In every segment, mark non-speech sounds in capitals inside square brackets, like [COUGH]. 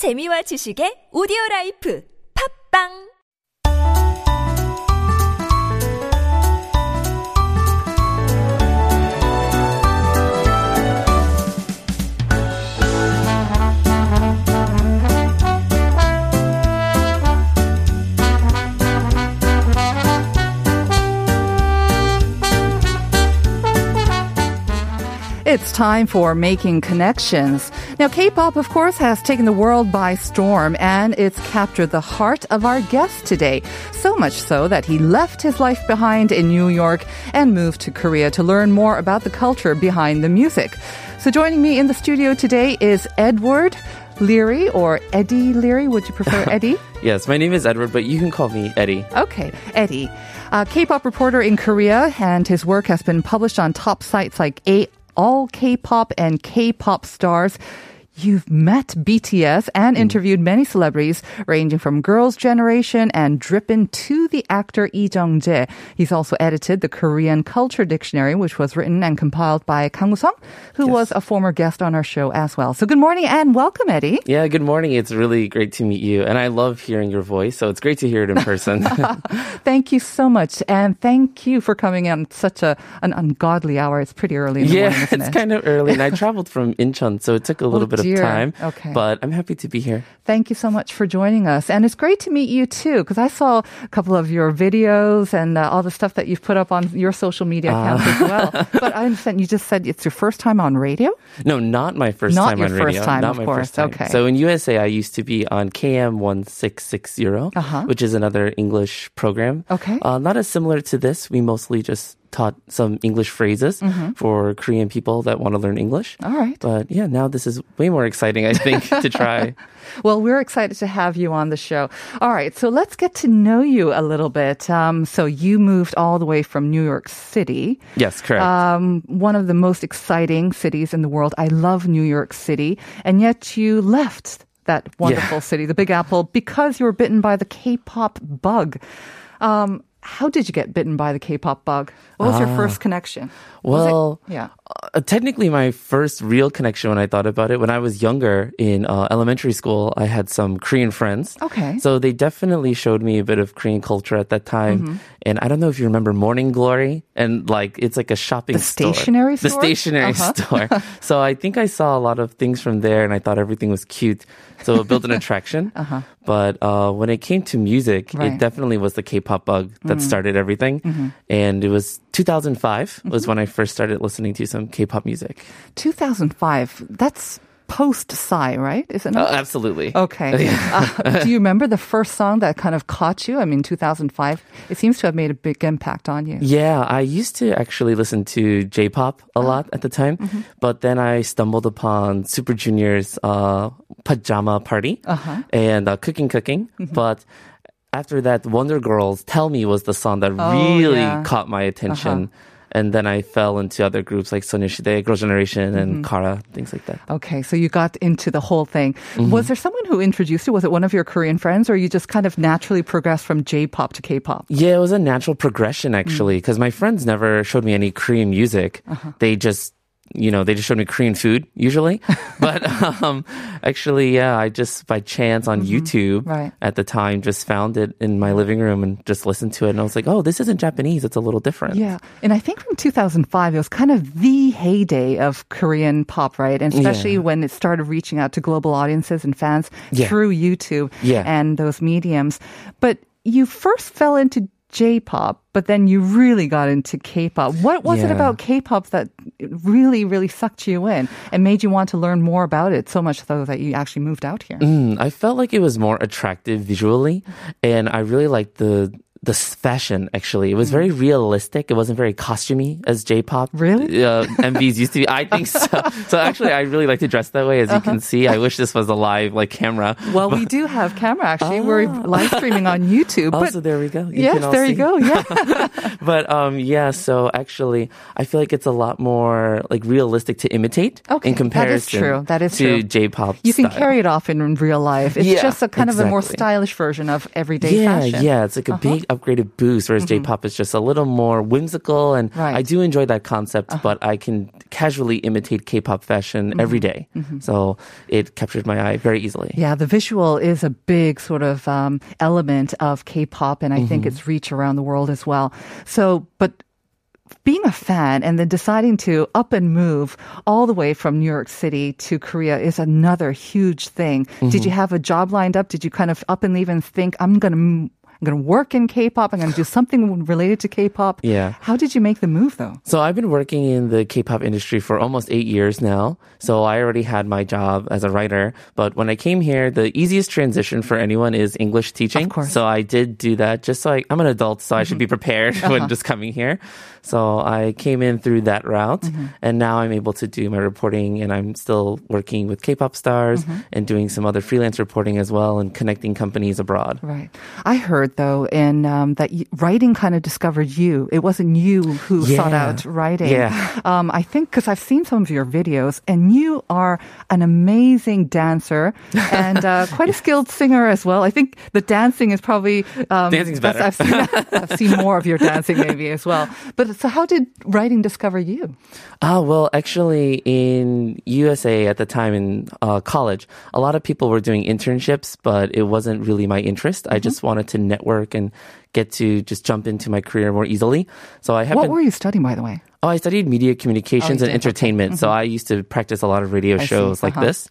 재미와 지식의 오디오 라이프. 팝빵 It's time for Making Connections. Now, K-pop, of course, has taken the world by storm and it's captured the heart of our guest today. So much so that he left his life behind in New York and moved to Korea to learn more about the culture behind the music. So joining me in the studio today is Edward Leary or Eddie Leary. Would you prefer [LAUGHS] Eddie? Yes, my name is Edward, but you can call me Eddie. Okay, Eddie. A K-pop reporter in Korea, and his work has been published on top sites like A all K-pop and K-pop stars. You've met BTS and hmm. interviewed many celebrities, ranging from Girls' Generation and Drippin' to the actor Lee Jung-jae. He's also edited the Korean Culture Dictionary, which was written and compiled by Kang Woo-sung, who Yes. was a former guest on our show as well. So good morning and welcome, Eddie. Yeah, good morning. It's really great to meet you, and I love hearing your voice, so it's great to hear it in person. [LAUGHS] [LAUGHS] Thank you so much, and thank you for coming on such a an ungodly hour. It's pretty early in the yeah, morning, isn't it's it? kind of early, and I [LAUGHS] traveled from Incheon, so it took a little oh, bit dear. Of time. Okay. But I'm happy to be here. Thank you so much for joining us. And it's great to meet you too, because I saw a couple of your videos and uh, all the stuff that you've put up on your social media accounts as well. [LAUGHS] But I understand you just said it's your first time on radio? No, not my first Not time your on first radio. time, not of my course. first time. Okay. So in USA, I used to be on KM one six six zero, Uh-huh. which is another English program. Okay. Uh, not as similar to this. We mostly just taught some English phrases for Korean people that want to learn English. Mm-hmm. All right. But yeah, now this is way more exciting, I think, to try. [LAUGHS] Well, we're excited to have you on the show. All right, so let's get to know you a little bit. Um, so you moved all the way from New York City. Yes, correct. Um, one of the most exciting cities in the world. I love New York City, and yet you left that wonderful city, the Big Apple, because you were bitten by the K-pop bug. Um, how did you get bitten by the K-pop bug? What was your first connection? Was it- Ah. well, yeah. uh, technically, my first real connection when I thought about it, when I was younger in uh, elementary school, I had some Korean friends. Okay. So they definitely showed me a bit of Korean culture at that time. Mm-hmm. And I don't know if you remember Morning Glory, and like it's like a shopping The store. stationery The stationery Uh-huh. store. [LAUGHS] so I think I saw a lot of things from there, and I thought everything was cute. So it built an [LAUGHS] attraction. uh-huh. But uh, when it came to music, Right. Mm. it definitely was the K-pop bug that started everything. Mm-hmm. And it was 2005 was when I first started listening to some K-pop music. 2005. That's post Psy, right? Is it Uh, absolutely. Okay. [LAUGHS] Uh, do you remember the first song that kind of caught you? I mean, 2005. It seems to have made a big impact on you. Yeah, I used to actually listen to J-pop a lot at the time, Mm-hmm. but then I stumbled upon Super Junior's uh, pajama party Uh-huh. and uh, cooking cooking. Mm-hmm. But after that, Wonder Girls "Tell Me" was the song that Oh, really yeah. caught my attention. And then I fell into other groups like Sonyeo Sidae, Girl Generation, Mm-hmm. and Kara, things like that. Okay, so you got into the whole thing. Mm-hmm. Was there someone who introduced you? Was it one of your Korean friends, or you just kind of naturally progressed from J-pop to K-pop? Yeah, it was a natural progression actually, Mm. because my friends never showed me any Korean music. Uh-huh. They just, you know, they just showed me Korean food usually. [LAUGHS] but um, actually, yeah, I just by chance on YouTube Mm-hmm. Right. at the time just found it in my living room and just listened to it, and I was like, oh, this isn't Japanese. It's a little different. Yeah, and I think from 2005, it was kind of the heyday of Korean pop, right? And especially Yeah. when it started reaching out to global audiences and fans Yeah. through YouTube Yeah. and those mediums. But you first fell into J-pop, but then you really got into K-pop. What was it about K-pop that really, really sucked you in and made you want to learn more about it? So much so that you actually moved out here. Mm, I felt like it was more attractive visually, and I really liked the the fashion. Actually, it was very realistic. It wasn't very costumey as J-pop. Really? Uh, MVs used to be. I think so. [LAUGHS] So actually, I really like to dress that way. As you can see, I wish this was a live like camera. Well, we do have camera actually. We're live streaming on [LAUGHS] YouTube. Oh, but so there we go. You yes, there you go. Yeah. [LAUGHS] But um, yeah. So actually, I feel like it's a lot more like realistic to imitate Okay, in comparison, that is true. That is to true. J-pop. You can carry it off in real life. It's Yeah, just a kind of a more stylish version of everyday yeah, fashion. Uh-huh. yeah. It's like a big upgraded boost, whereas J-pop is just a little more whimsical, and Right. I do enjoy that concept. But I can casually imitate K-pop fashion every day. so it captured my eye very easily. Yeah, the visual is a big sort of um, element of K-pop, and I think Mm-hmm. it's reach around the world as well. So, but being a fan and then deciding to up and move all the way from New York City to Korea is another huge thing. Did Mm-hmm. you have a job lined up? Did you kind of up and leave and think, I'm going to I'm going to work in K-pop. I'm going to do something related to K-pop. Yeah. How did you make the move though? So I've been working in the K-pop industry for almost eight years now. So I already had my job as a writer. But when I came here, the easiest transition for anyone is English teaching. Of course. So I did do that just so I, I'm an adult, so I should be mm-hmm. prepared [LAUGHS] when uh-huh. just coming here. So I came in through that route mm-hmm. and now I'm able to do my reporting and I'm still working with K-pop stars mm-hmm. and doing some other freelance reporting as well and connecting companies abroad. Right. I heard though, in um, that writing kind of discovered you. It wasn't you who sought out writing. Yeah. Um, I think because I've seen some of your videos, and you are an amazing dancer and uh, [LAUGHS] quite a skilled singer as well. I think the dancing is probably um, Dancing's better. I've seen, [LAUGHS] I've seen more of your dancing maybe as well. But so, how did writing discover you? Ah, well, actually, in USA at the time in uh, college, a lot of people were doing internships, but it wasn't really my interest. I just wanted to network and get to just jump into my career more easily. So I have What been. were you studying, by the way? Oh, I studied media communications Oh, and did? Okay. entertainment. So I used to practice a lot of radio I shows like Uh-huh. this.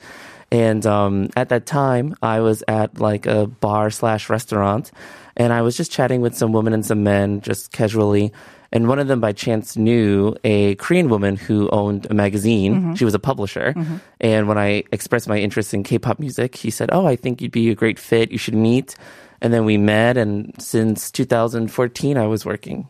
And um, at that time, I was at like a bar slash restaurant, and I was just chatting with some women and some men just casually. And one of them, by chance, knew a Korean woman who owned a magazine. Mm-hmm. She was a publisher. And when I expressed my interest in K-pop music, he said, "Oh, I think you'd be a great fit. You should meet." And then we met, and since 2014, I was working.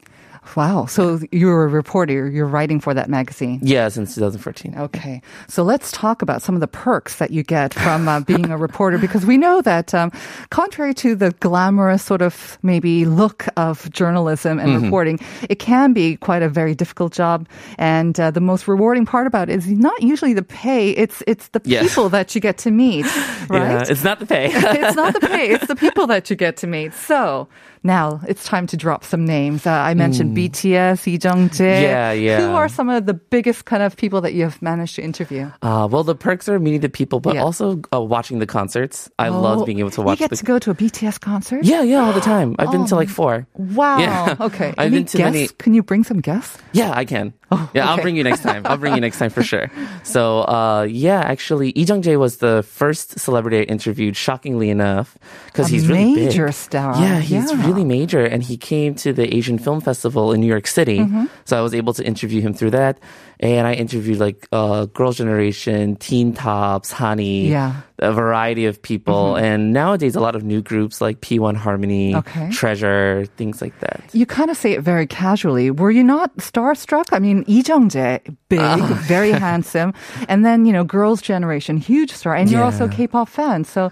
Wow. So you're a reporter. You're writing for that magazine. Yeah, since 2014. Okay, so let's talk about some of the perks that you get from uh, being a reporter because we know that, um, contrary to the glamorous sort of maybe look of journalism and Mm-hmm. reporting, it can be quite a very difficult job. And uh, the most rewarding part about it is not usually the pay; it's it's the Yes. people that you get to meet, [LAUGHS] right? Yeah, it's not the pay. [LAUGHS] it's not the pay, it's the people that you get to meet. So now it's time to drop some names. Uh, I mentioned BTS, Lee Jung-jae. Mm. Yeah, yeah. Who are some of the biggest kind of people that you have managed to interview? Uh, well, the perks are meeting the people, but Yeah. also uh, watching the concerts. I Oh, love being able to watch You get the. to go to a BTS concert? yeah, yeah, all the time. I've been to like four. Wow. Yeah. Okay. [LAUGHS] I've Any been to guests? many- Can you bring some guests? Yeah, I can. Yeah, I'll bring you next time. I'll bring you next time for sure. [LAUGHS] So, uh, yeah, actually, Lee Jung Jae was the first celebrity I interviewed. Shockingly enough, because he's really big. major star. Yeah, he's Yeah. really major, and he came to the Asian Film Festival in New York City. Mm-hmm. So I was able to interview him through that, and I interviewed like uh, Girls' Generation, Teen Tops, Honey, Yeah. Mm-hmm. a variety of people, and nowadays a lot of new groups like P1 Harmony, Okay. Treasure, things like that. You kind of say it very casually. Were you not starstruck? I mean, Lee Jung-jae, big, Uh. very [LAUGHS] handsome, and then you know, Girls' Generation, huge star, and you're also a Yeah. K-pop fan. So,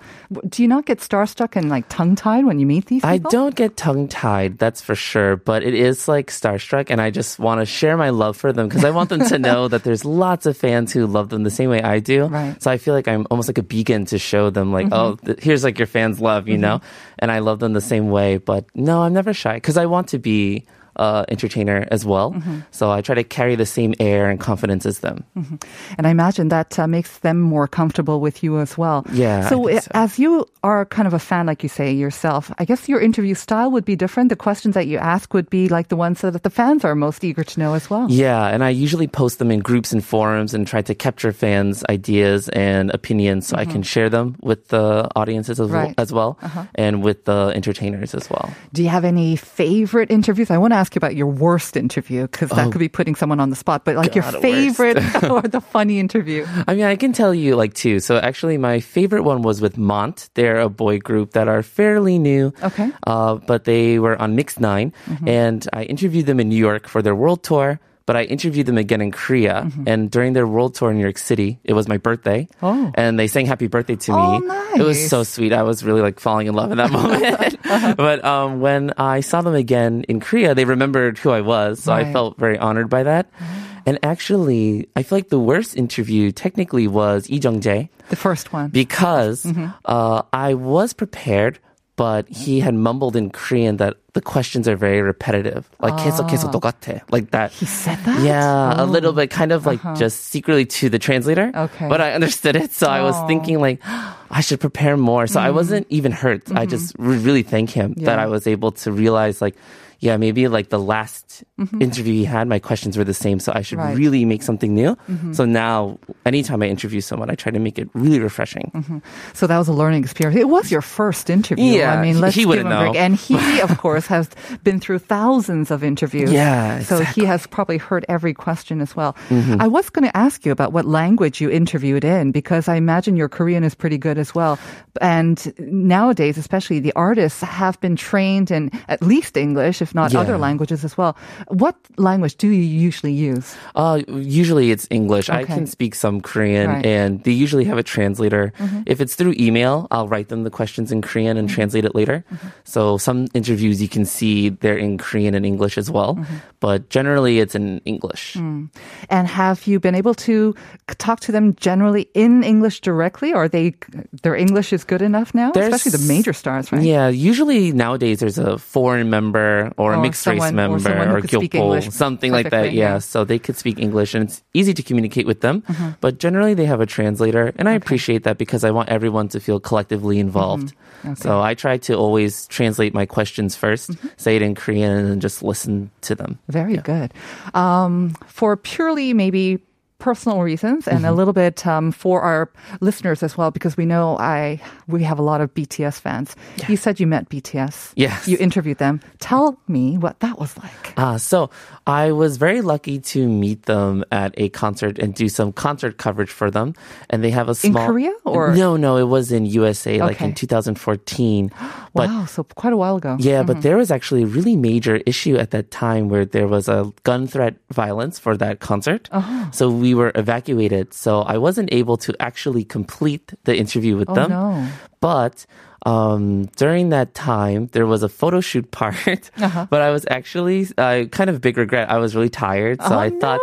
do you not get starstruck and like tongue-tied when you meet these people? I don't get tongue tied, that's for sure, but it is like starstruck, and I just want to share my love for them because I want them to know [LAUGHS] that there's lots of fans who love them the same way I do. Right. So I feel like I'm almost like a beacon to show them, like, oh, th- here's like your fans' love, you know? And I love them the same way, but no, I'm never shy because I want to be. Uh, entertainer as well, so I try to carry the same air and confidence as them. And I imagine that uh, makes them more comfortable with you as well. Yeah, So, so. as you are kind of a fan, like you say yourself, I guess your interview style would be different. The questions that you ask would be like the ones that the fans are most eager to know as well. Yeah, and I usually post them in groups and forums and try to capture fans' ideas and opinions so I can share them with the audiences as, Right. well, as well and with the entertainers as well. Do you have any favorite interviews? I want to ask you about your worst interview because that Oh. could be putting someone on the spot. But like your favorite [LAUGHS] [LAUGHS] or the funny interview. I mean, I can tell you like two. So actually, my favorite one was with Mont. They're a boy group that are fairly new. Okay. Uh, but they were on Mix 9 and I interviewed them in New York for their world tour. But I interviewed them again in Korea, and during their world tour in New York City, it was my birthday, Oh. and they sang "Happy Birthday" to Oh, me. It was so sweet. I was really like falling in love in that [LAUGHS] moment. But um, when I saw them again in Korea, they remembered who I was, so Right. I felt very honored by that. And actually, I feel like the worst interview technically was Lee Jung Jae The first one. because uh, I was prepared, but he had mumbled in Korean that the questions are very repetitive. Like 계속 계속 똑같아. Like that. He said that? Yeah, a little bit kind of like just secretly to the translator. Uh-huh. Okay. But I understood it, so I was Oh. thinking like [GASPS] I should prepare more. So I wasn't even hurt. I just re- really thank him that Mm-hmm. Yeah. I was able to realize like yeah, maybe like the last interview he had, my questions were the same, so I should Mm-hmm. Right. Mm-hmm. really make something new. So now, anytime I interview someone, I try to make it really refreshing. So that was a learning experience. It was your first interview. Yeah, I mean, he- let's he give wouldn't him a break. know. And he, of [LAUGHS] course, has been through thousands of interviews. Yeah, So he has probably heard every question as well. I was going to ask you about what language you interviewed in because I imagine your Korean is pretty good as well. And nowadays, especially the artists have been trained in at least English, if not Yeah. other languages as well. What language do you usually use? Uh, usually it's English. I can speak some Korean, Right. Mm-hmm. and they usually have a translator. If it's through email, I'll write them the questions in Korean and translate it later. Mm-hmm. So some interviews you can see they're in Korean and English as well, Mm-hmm. but generally it's in English. Mm. And have you been able to talk to them generally in English directly, or they their English is good enough now, There's- especially the major stars, right? Yeah, usually nowadays there's a foreign member or a mixed race someone- or member or, could gyopo, something like that. Yeah. yeah. so they could speak English and it's easy to communicate with them. Mm-hmm. But generally they have a translator, and I appreciate that because I want everyone to feel collectively involved. Mm-hmm. So I try to always translate my questions 1st Mm-hmm. say it in Korean, and then just listen to them. Very good. Um, for purely maybe personal reasons and a little bit um, for our listeners as well, because we know I we have a lot of BTS fans. You said you met BTS. Yes. You interviewed them. Tell me what that was like. Ah, so I was very lucky to meet them at a concert and do some concert coverage for them. And they have a small In Korea, or- no, no, it was in USA, like in 2014. [GASPS] But wow, so quite a while ago. yeah, but there was actually a really major issue at that time where there was a gun threat violence for that concert. Uh-huh. So we were evacuated. So I wasn't able to actually complete the interview with Oh, them. no. But um, during that time, there was a photo shoot [LAUGHS] part. Uh-huh. But I was actually uh, kind of big regret. I was really tired, so Oh, I thought.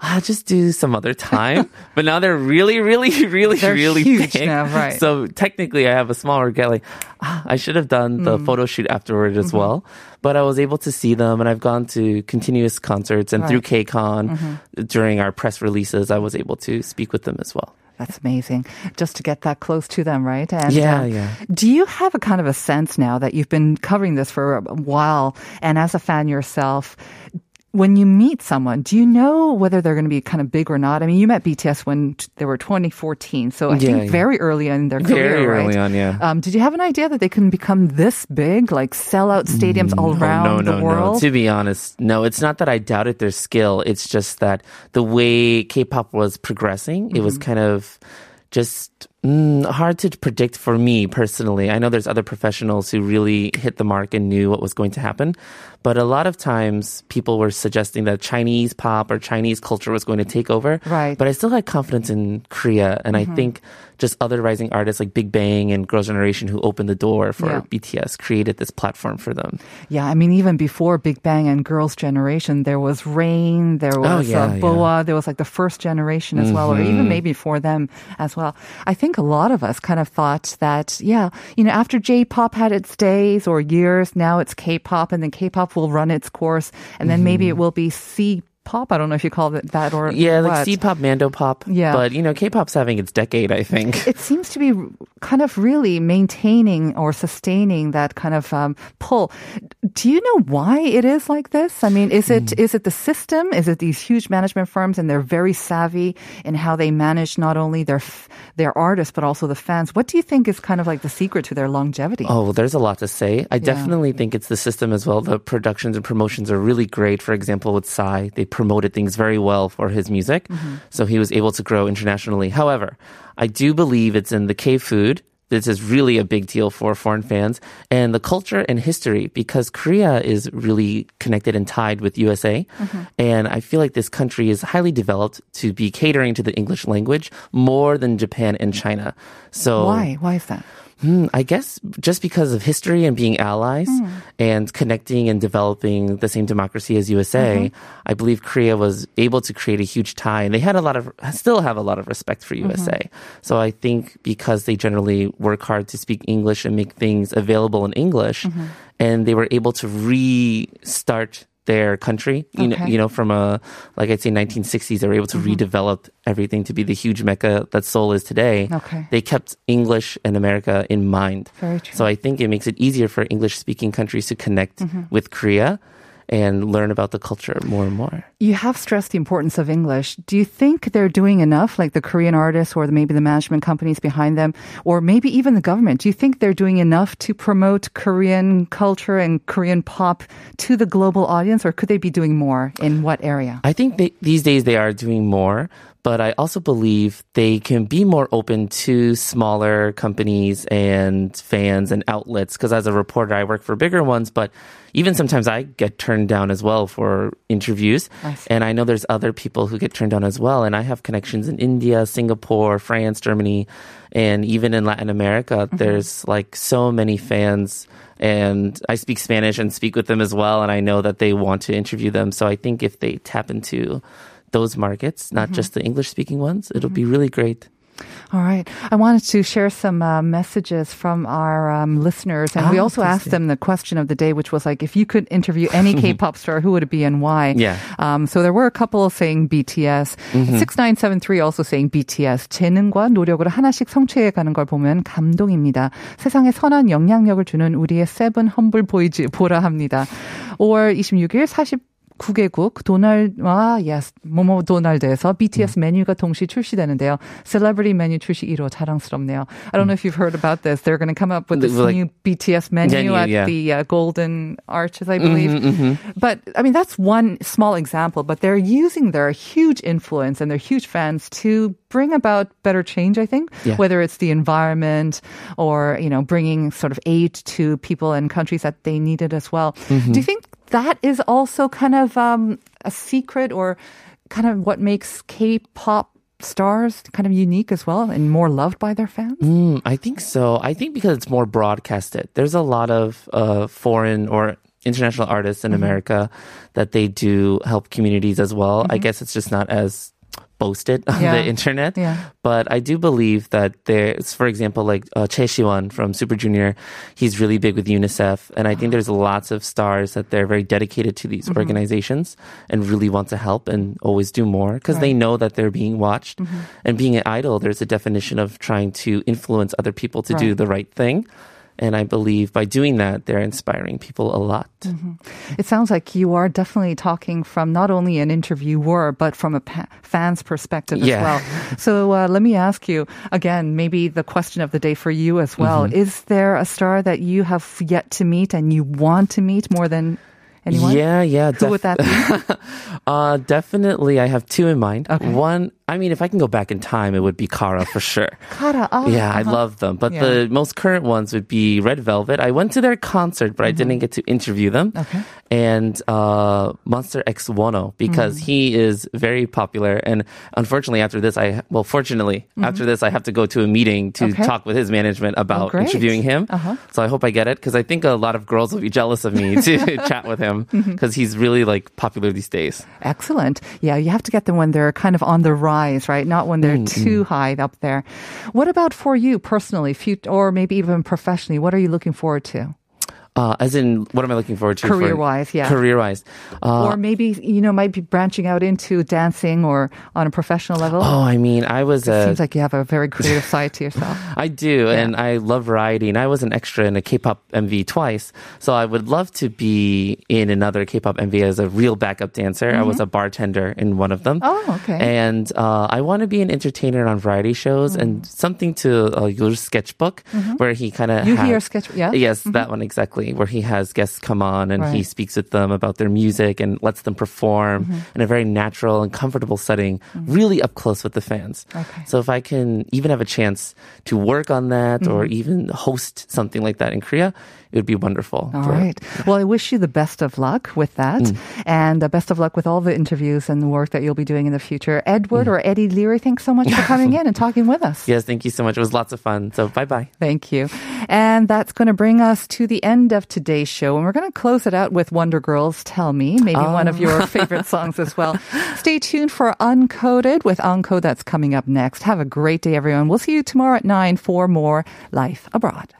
I'll just do some other [LAUGHS] time. but now they're really, really, [LAUGHS] really, They're really huge big. now, right. So technically, I have a small regret. Like ah, I should have done the Mm. photo shoot afterward as Mm-hmm. well. But I was able to see them, and I've gone to continuous concerts and through Right. KCON Mm-hmm. during our press releases. I was able to speak with them as well. That's amazing. Just to get that close to them, right? And Yeah, uh, yeah. Do you have a kind of a sense now that you've been covering this for a while and as a fan yourself, when you meet someone, do you know whether they're going to be kind of big or not? I mean, you met BTS when t- they were 2014, so I Yeah, think yeah. very early in their Very career, early right? on, yeah. Um, did you have an idea that they can become this big, like sell out stadiums all Oh, around no, no, the world? No. To be honest, no. It's not that I doubted their skill. It's just that the way K-pop was progressing, it Mm-hmm. was kind of just mm, hard to predict for me personally. I know there's other professionals who really hit the mark and knew what was going to happen, but a lot of times people were suggesting that Chinese pop or Chinese culture was going to take over. Right. Mm-hmm. But I still had confidence in Korea, and I think just other rising artists like Big Bang and Girls' Generation who opened the door for Yeah. BTS created this platform for them. Yeah, I mean, even before Big Bang and Girls' Generation, there was Rain, there was Oh, yeah, uh, Boa, there was like the first generation as well, or Mm-hmm. even maybe for them as well. I think a lot of us kind of thought that, yeah, you know, after J-pop had its days or years, now it's K-pop, and then K-pop will run its course, and then maybe mm-hmm. it will be C pop. I don't know if you call it that or. Yeah, what. like C-pop, Mando pop. Yeah. But, you know, K-pop's having its decade, I think. [LAUGHS] it seems to be kind of really maintaining or sustaining that kind of um, pull. Do you know why it is like this? I mean, is it is it the system? Is it these huge management firms and they're very savvy in how they manage not only their f- their artists but also the fans? What do you think is kind of like the secret to their longevity? Oh, well, there's a lot to say. I definitely think it's the system as well. The productions and promotions are really great. For example, with Psy, they promoted things very well for his music. Mm-hmm. So he was able to grow internationally. However, I do believe it's in the K food. This is really a big deal for foreign fans and the culture and history because Korea is really connected and tied with USA. Mm-hmm. And I feel like this country is highly developed to be catering to the English language more than Japan and China. So Why? Why is that? Hmm, I guess just because of history and being allies Hmm. and connecting and developing the same democracy as USA, Mm-hmm. I believe Korea was able to create a huge tie and they had a lot of, still have a lot of respect for Mm-hmm. USA. So I think because they generally work hard to speak English and make things available in English Mm-hmm. and they were able to restart their country, you know, you know, from a, like I'd say 1960s, they were able to Mm-hmm. redevelop everything to be the huge mecca that Seoul is today Okay. they kept English and America in mind. Very true. So I think it makes it easier for English speaking countries to connect Mm-hmm. with Korea and learn about the culture more and more. You have stressed the importance of English. Do you think they're doing enough, like the Korean artists or maybe the management companies behind them, or maybe even the government? Do you think they're doing enough to promote Korean culture and Korean pop to the global audience, or could they be doing more? In what area? I think they, these days they are doing more, but I also believe they can be more open to smaller companies and fans and outlets. Because as a reporter, I work for bigger ones, but even sometimes I get turned down as well for interviews. I. And I know there's other people who get turned down as well. And I have connections in India, Singapore, France, Germany, and even in Latin America. Mm-hmm. There's like so many fans. And I speak Spanish and speak with them as well. And I know that they want to interview them. So I think if they tap into those markets, not just the English speaking ones, it'll be really great. All right. I wanted to share some uh, messages from our um, listeners. And we Ah, also please asked do. them the question of the day, which was like, if you could interview any K [LAUGHS] pop star, who would it be and why? Yeah. Um, so there were a couple saying BTS. 6973 also saying BTS. 재능과 노력으로 하나씩 성취해 가는 걸 보면 감동입니다. 세상에 선한 영향력을 주는 우리의 세븐 험블 보이즈 보라 합니다. 5월 26일 40 9개국 도날와 yes 모모 도날드에서 BTS 메뉴가 동시 출시되는데요. 셀레브리티 메뉴 출시 1호 자랑스럽네요. I don't know if you've heard about this. They're going to come up with this Like- new BTS menu Menu, at yeah. the uh, Golden Arches, I believe. But I mean, that's one small example. But they're using their huge influence and their huge fans to bring about better change. I think Yeah. whether it's the environment or you know bringing sort of aid to people and countries that they need it as well. Do you think that is also kind of um, a secret or kind of what makes K-pop stars kind of unique as well and more loved by their fans? Mm, I think so. I think because it's more broadcasted. There's a lot of uh, foreign or international artists in America that they do help communities as well. I guess it's just not as boasted [LAUGHS] on Yeah. the internet. Yeah. But I do believe that there's, for example, like uh, Choi Siwon from Super Junior, he's really big with UNICEF. And I think there's lots of stars that they're very dedicated to these organizations and really want to help and always do more because they know that they're being watched. And being an idol, there's a definition of trying to influence other people to do the right thing. And I believe by doing that, they're inspiring people a lot. It sounds like you are definitely talking from not only an interviewer, but from a pa- fan's perspective as Yeah. well. [LAUGHS] So uh, let me ask you again, maybe the question of the day for you as well. Mm-hmm. Is there a star that you have yet to meet and you want to meet more than anyone? Yeah, yeah. Who would that be? [LAUGHS] Uh, definitely, I have two in mind. Okay. One, I mean, if I can go back in time, it would be Kara for sure. [LAUGHS] Kara. Oh, Yeah, I uh-huh. love them. But Yeah. the most current ones would be Red Velvet. I went to their concert, but I didn't get to interview them. Mm-hmm. Okay. And uh, Monsta X Wonho, because Mm. he is very popular. And unfortunately, after this, I, well, fortunately, after this, I have to go to a meeting to Mm-hmm. Okay. talk with his management about great. interviewing him. Uh-huh. So I hope I get it, because I think a lot of girls will be jealous of me [LAUGHS] to [LAUGHS] chat with him, Mm-hmm. because he's really like popular these days. Excellent. Yeah, you have to get them when they're kind of on the rise, right? Not when they're too high up there. What about for you personally, or maybe even professionally? What are you looking forward to? Uh, as in, what am I looking forward to? for- Career-wise, yeah. Career-wise. Uh, or maybe, you know, might be branching out into dancing or on a professional level? oh, I mean, I was a... Seems like you have a very creative [LAUGHS] side to yourself. I do, and I love variety. And I was an extra in a K-pop MV twice, so I would love to be in another K-pop MV as a real backup dancer. I was a bartender in one of them. Mm-hmm. Oh, okay. And uh, I want to be an entertainer on variety shows and Mm. something to uh, your sketchbook where he kind of You hear sketch, yeah? Yes, that one exactly. Where he has guests come on and he speaks with them about their music and lets them perform Mm-hmm. in a very natural and comfortable setting, really up close with the fans. Okay. So if I can even have a chance to work on that or Mm-hmm. even host something like that in Korea, it would be wonderful. All right. Well, I wish you the best of luck with that. Mm. And the best of luck with all the interviews and the work that you'll be doing in the future. Mm. Edward or Eddie Leary, thanks so much for [LAUGHS] coming in and talking with us. Yes, thank you so much. It was lots of fun. So bye bye. Thank you. And that's going to bring us to the end of today's show. And we're going to close it out with Wonder Girls Tell Me, maybe one of your [LAUGHS] favorite songs as well. Stay tuned for Uncoded with Uncode that's coming up next. Have a great day, everyone. We'll see you tomorrow at 9 for more Life Abroad.